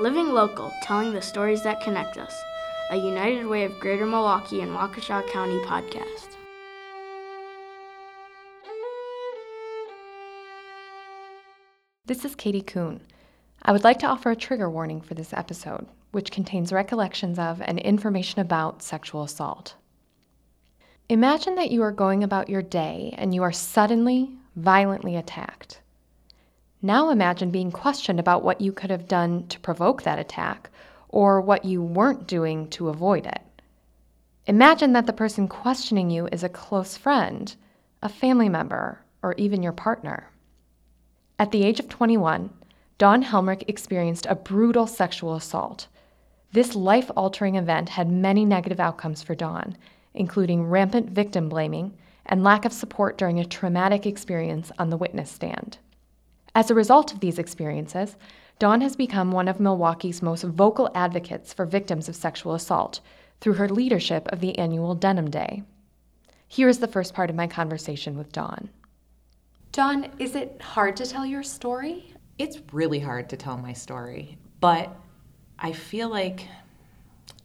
Living Local, telling the stories that connect us. A United Way of Greater Milwaukee and Waukesha County podcast. This is Katie Kuhn. I would like to offer a trigger warning for this episode, which contains recollections of and information about sexual assault. Imagine that you are going about your day and you are suddenly, violently attacked. Now imagine being questioned about what you could have done to provoke that attack or what you weren't doing to avoid it. Imagine that the person questioning you is a close friend, a family member, or even your partner. At the age of 21, Dawn Helmrich experienced a brutal sexual assault. This life altering event had many negative outcomes for Dawn, including rampant victim blaming and lack of support during a traumatic experience on the witness stand. As a result of these experiences, Dawn has become one of Milwaukee's most vocal advocates for victims of sexual assault through her leadership of the annual Denim Day. Here is the first part of my conversation with Dawn. Dawn, is it hard to tell your story? It's really hard to tell my story, but I feel like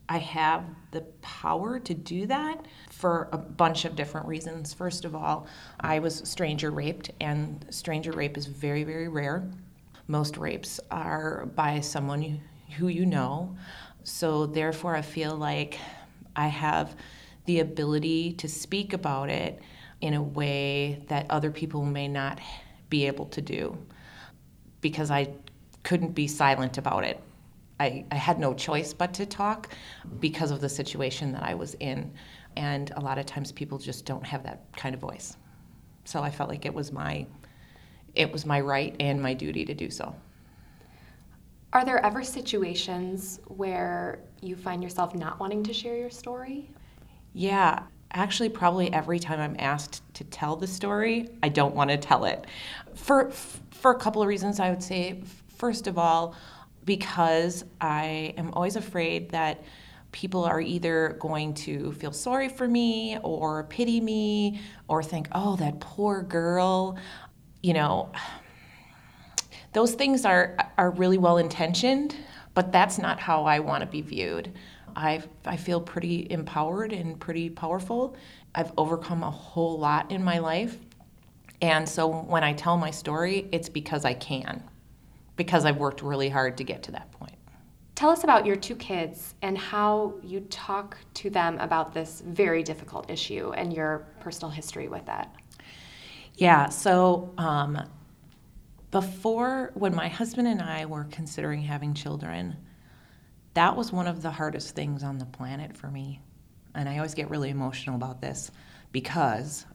I have the power to do that for a bunch of different reasons. First of all, I was stranger raped, and stranger rape is very, very rare. Most rapes are by someone who you know. So, therefore, I feel like I have the ability to speak about it in a way that other people may not be able to do because I couldn't be silent about it. I, I had no choice but to talk because of the situation that I was in. And a lot of times people just don't have that kind of voice. So I felt like it was my it was my right and my duty to do so. Are there ever situations where you find yourself not wanting to share your story? Yeah, actually probably every time I'm asked to tell the story, I don't want to tell it. For for a couple of reasons I would say first of all, because I am always afraid that people are either going to feel sorry for me or pity me or think, oh, that poor girl. You know, those things are, are really well intentioned, but that's not how I want to be viewed. i I feel pretty empowered and pretty powerful. I've overcome a whole lot in my life. And so when I tell my story, it's because I can because I've worked really hard to get to that point. Tell us about your two kids and how you talk to them about this very difficult issue and your personal history with that. Yeah, so um, before, when my husband and I were considering having children, that was one of the hardest things on the planet for me. And I always get really emotional about this because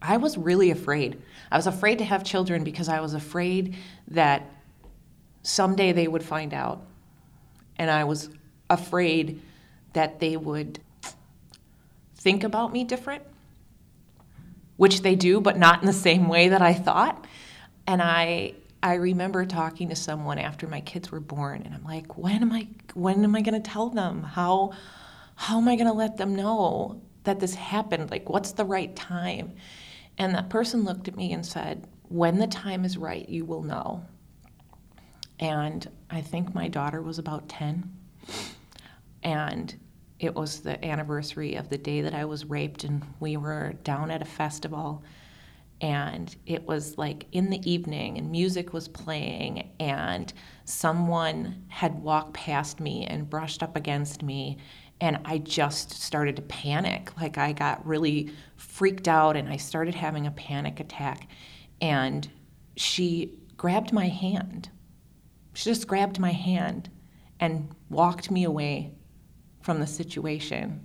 I was really afraid. I was afraid to have children because I was afraid that someday they would find out. And I was afraid that they would think about me different, which they do, but not in the same way that I thought. And I I remember talking to someone after my kids were born and I'm like, when am I when am I going to tell them? How how am I going to let them know that this happened? Like what's the right time? And that person looked at me and said, "When the time is right, you will know." And I think my daughter was about 10. And it was the anniversary of the day that I was raped, and we were down at a festival. And it was like in the evening, and music was playing, and someone had walked past me and brushed up against me. And I just started to panic. Like I got really freaked out, and I started having a panic attack. And she grabbed my hand she just grabbed my hand and walked me away from the situation.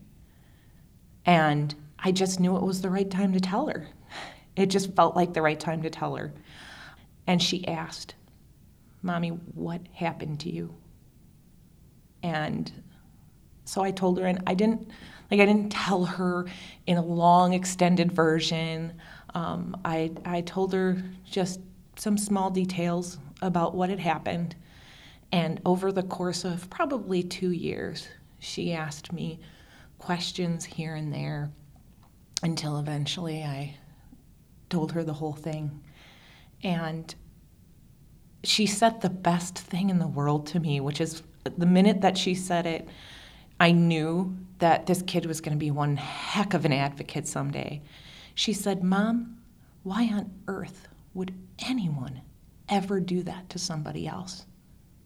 And I just knew it was the right time to tell her. It just felt like the right time to tell her. And she asked, Mommy, what happened to you? And so I told her, and I didn't like I didn't tell her in a long extended version. Um, I I told her just some small details about what had happened, and over the course of probably two years, she asked me questions here and there until eventually I told her the whole thing. And she said the best thing in the world to me, which is the minute that she said it, I knew that this kid was going to be one heck of an advocate someday. She said, Mom, why on earth would anyone ever do that to somebody else?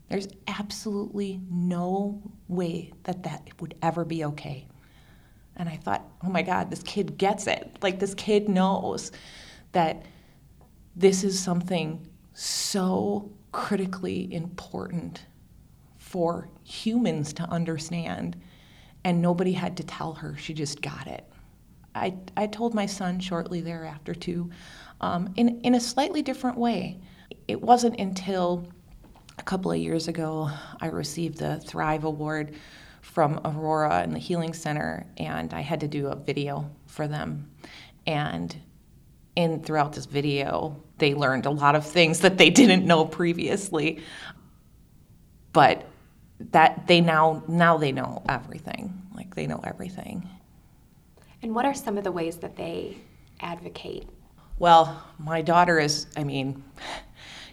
There's absolutely no way that that would ever be okay. And I thought, oh my God, this kid gets it. Like, this kid knows that this is something so critically important for humans to understand. And nobody had to tell her, she just got it. I, I told my son shortly thereafter, too, um, in, in a slightly different way. It wasn't until a couple of years ago I received the Thrive Award from Aurora and the Healing Center, and I had to do a video for them. And in throughout this video, they learned a lot of things that they didn't know previously. But that they now now they know everything. Like they know everything. And what are some of the ways that they advocate? Well, my daughter is, I mean,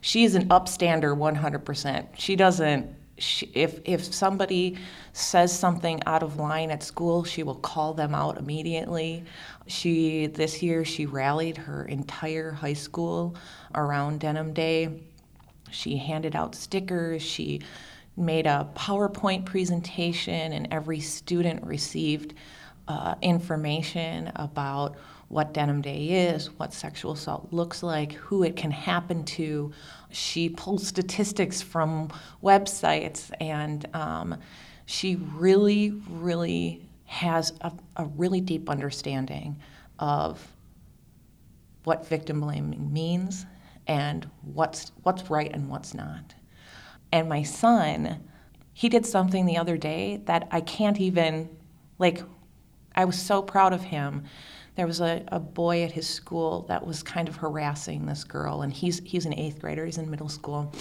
she's an upstander 100%. She doesn't she, if if somebody says something out of line at school, she will call them out immediately. She this year she rallied her entire high school around Denim Day. She handed out stickers. She made a PowerPoint presentation, and every student received uh, information about what Denim Day is, what sexual assault looks like, who it can happen to. She pulled statistics from websites, and um, she really, really has a, a really deep understanding of what victim blaming means and what's what's right and what's not. And my son, he did something the other day that I can't even like I was so proud of him there was a, a boy at his school that was kind of harassing this girl, and he's he's an eighth grader. He's in middle school,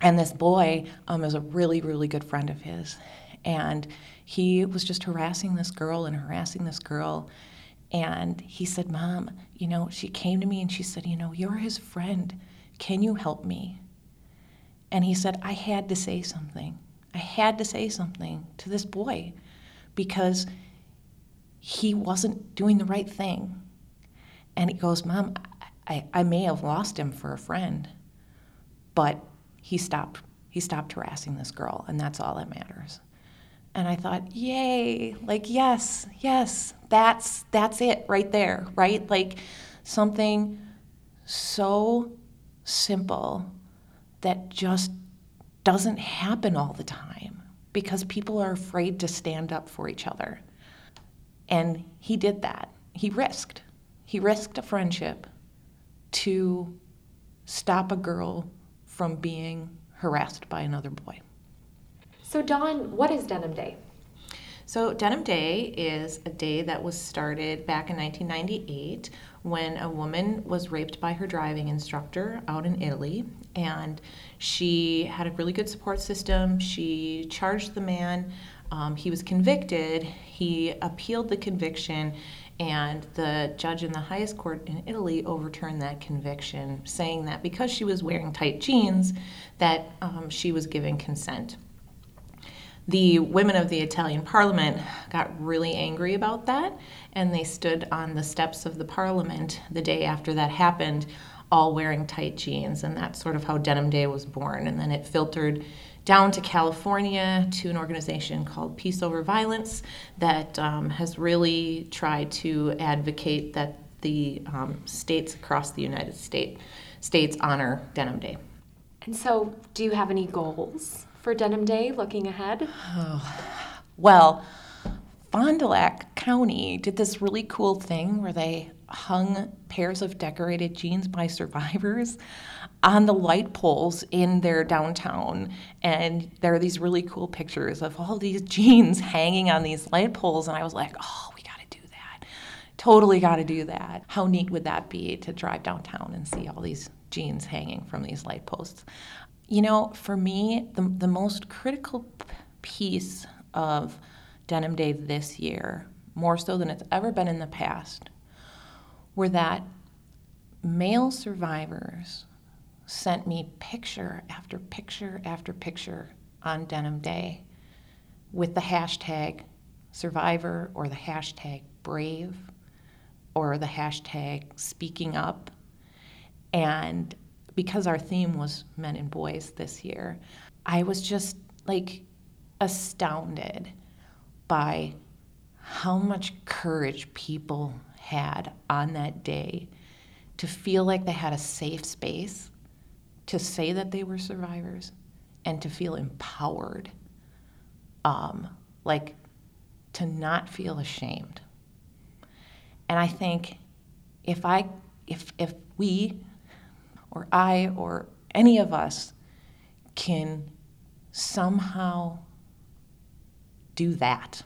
and this boy um, is a really really good friend of his, and he was just harassing this girl and harassing this girl, and he said, "Mom, you know," she came to me and she said, "You know, you're his friend. Can you help me?" And he said, "I had to say something. I had to say something to this boy because." He wasn't doing the right thing. And he goes, Mom, I, I may have lost him for a friend, but he stopped he stopped harassing this girl, and that's all that matters. And I thought, yay, like yes, yes, that's that's it right there, right? Like something so simple that just doesn't happen all the time because people are afraid to stand up for each other. And he did that. He risked. He risked a friendship to stop a girl from being harassed by another boy. So, Dawn, what is Denim Day? So, Denim Day is a day that was started back in 1998 when a woman was raped by her driving instructor out in Italy. And she had a really good support system. She charged the man um, he was convicted. He appealed the conviction, and the judge in the highest court in Italy overturned that conviction, saying that because she was wearing tight jeans, that um, she was giving consent. The women of the Italian parliament got really angry about that, and they stood on the steps of the parliament the day after that happened, all wearing tight jeans, and that's sort of how Denim Day was born. And then it filtered down to California to an organization called Peace Over Violence that um, has really tried to advocate that the um, states across the United States states honor Denim Day. And so, do you have any goals for Denim Day looking ahead? Oh, well, Fond du Lac County did this really cool thing where they hung pairs of decorated jeans by survivors on the light poles in their downtown. And there are these really cool pictures of all these jeans hanging on these light poles. And I was like, oh, we got to do that. Totally got to do that. How neat would that be to drive downtown and see all these jeans hanging from these light posts? You know, for me, the, the most critical piece of Denim Day this year, more so than it's ever been in the past, were that male survivors sent me picture after picture after picture on Denim Day with the hashtag survivor or the hashtag brave or the hashtag speaking up. And because our theme was men and boys this year, I was just like astounded by how much courage people had on that day to feel like they had a safe space to say that they were survivors and to feel empowered um, like to not feel ashamed. And i think if i if if we or i or any of us can somehow do that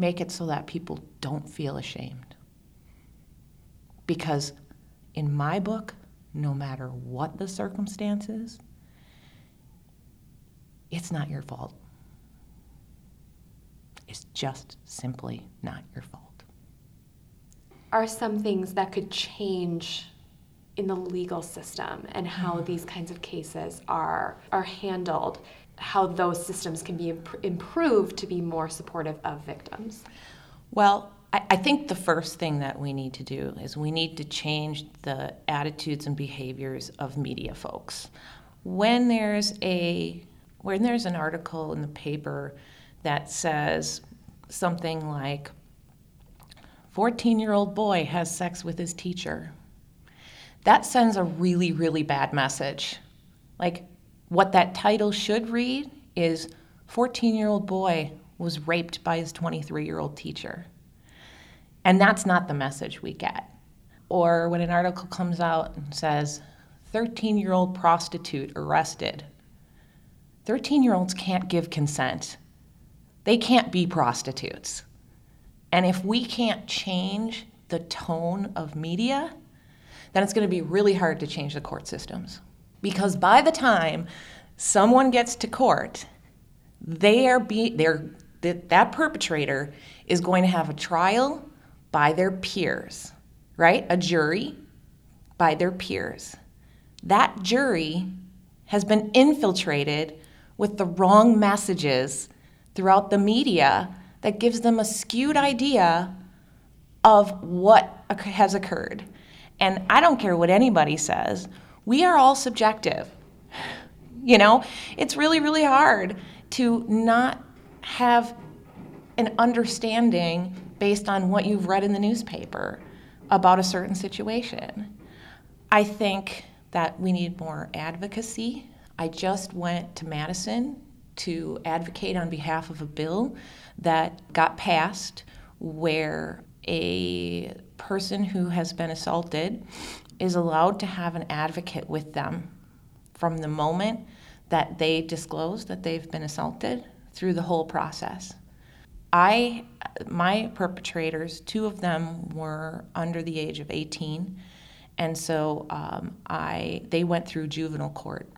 make it so that people don't feel ashamed because in my book no matter what the circumstances it's not your fault. It's just simply not your fault. Are some things that could change in the legal system and how mm. these kinds of cases are are handled? How those systems can be improved to be more supportive of victims? Well, I, I think the first thing that we need to do is we need to change the attitudes and behaviors of media folks. When there's a when there's an article in the paper that says something like 14 year old boy has sex with his teacher, that sends a really, really bad message. Like, what that title should read is 14 year old boy was raped by his 23 year old teacher. And that's not the message we get. Or when an article comes out and says, 13 year old prostitute arrested 13 year olds can't give consent. They can't be prostitutes. And if we can't change the tone of media, then it's going to be really hard to change the court systems. Because by the time someone gets to court, they are be, they're, that, that perpetrator is going to have a trial by their peers, right? A jury by their peers. That jury has been infiltrated with the wrong messages throughout the media that gives them a skewed idea of what has occurred. And I don't care what anybody says, we are all subjective. You know, it's really, really hard to not have an understanding based on what you've read in the newspaper about a certain situation. I think that we need more advocacy I just went to Madison to advocate on behalf of a bill that got passed where a person who has been assaulted is allowed to have an advocate with them from the moment that they disclose that they've been assaulted through the whole process. I my perpetrators, two of them were under the age of 18, and so um, I they went through juvenile court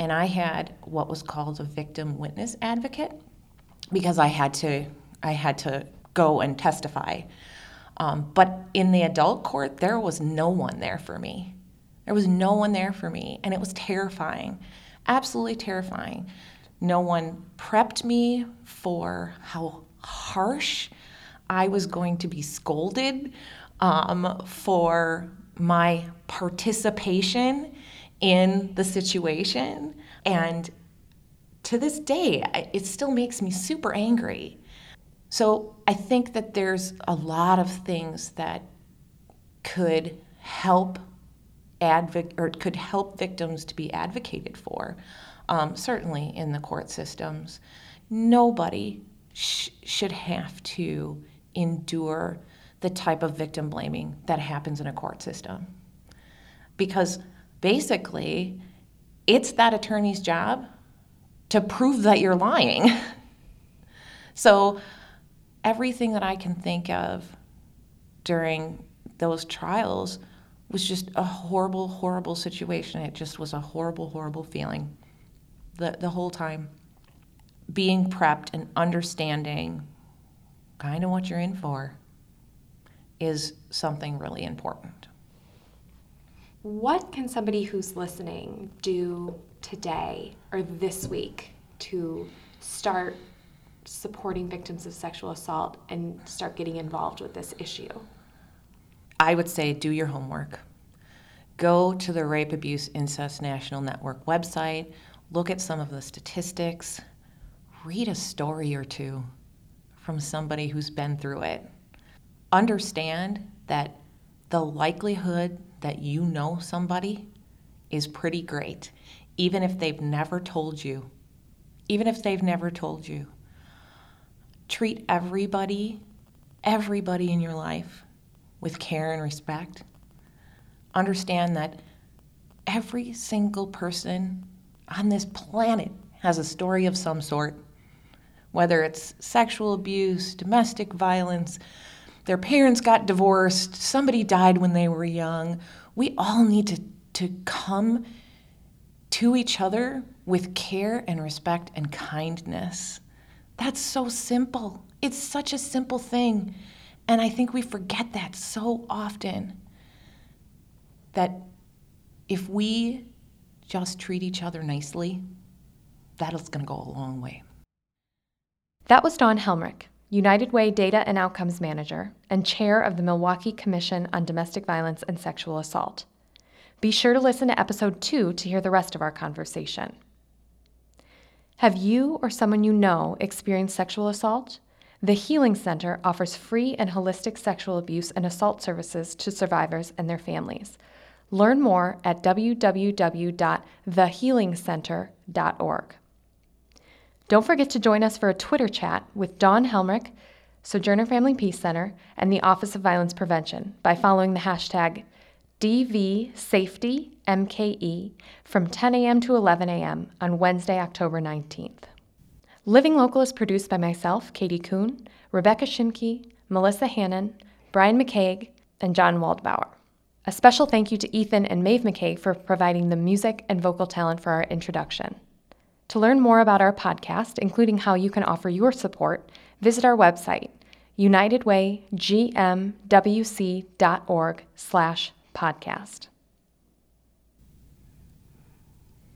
and I had what was called a victim witness advocate because I had to I had to go and testify. Um, but in the adult court, there was no one there for me. There was no one there for me, and it was terrifying, absolutely terrifying. No one prepped me for how harsh I was going to be scolded um, for my participation in the situation. And to this day, it still makes me super angry. So I think that there's a lot of things that could help advocate or could help victims to be advocated for. Um, certainly in the court systems, nobody sh- should have to endure the type of victim blaming that happens in a court system because basically, it's that attorney's job to prove that you're lying. so, everything that I can think of during those trials was just a horrible, horrible situation. It just was a horrible, horrible feeling the, the whole time. Being prepped and understanding kind of what you're in for is something really important. What can somebody who's listening do today or this week to start supporting victims of sexual assault and start getting involved with this issue? I would say do your homework. Go to the Rape Abuse Incest National Network website, look at some of the statistics, read a story or two from somebody who's been through it. Understand that the likelihood that you know somebody is pretty great, even if they've never told you. Even if they've never told you. Treat everybody, everybody in your life with care and respect. Understand that every single person on this planet has a story of some sort, whether it's sexual abuse, domestic violence, their parents got divorced, somebody died when they were young. We all need to, to come to each other with care and respect and kindness. That's so simple. It's such a simple thing. And I think we forget that so often. That if we just treat each other nicely, that's going to go a long way. That was Dawn Helmrich, United Way Data and Outcomes Manager and Chair of the Milwaukee Commission on Domestic Violence and Sexual Assault. Be sure to listen to episode two to hear the rest of our conversation. Have you or someone you know experienced sexual assault? The Healing Center offers free and holistic sexual abuse and assault services to survivors and their families. Learn more at www.thehealingcenter.org. Don't forget to join us for a Twitter chat with Dawn Helmrich, Sojourner Family Peace Center, and the Office of Violence Prevention by following the hashtag DVSafetyMKE from 10 a.m. to 11 a.m. on Wednesday, October 19th. Living Local is produced by myself, Katie Kuhn, Rebecca Shimke, Melissa Hannon, Brian McCaig, and John Waldbauer. A special thank you to Ethan and Maeve McKay for providing the music and vocal talent for our introduction. To learn more about our podcast, including how you can offer your support, visit our website, unitedwaygmwc.org slash podcast.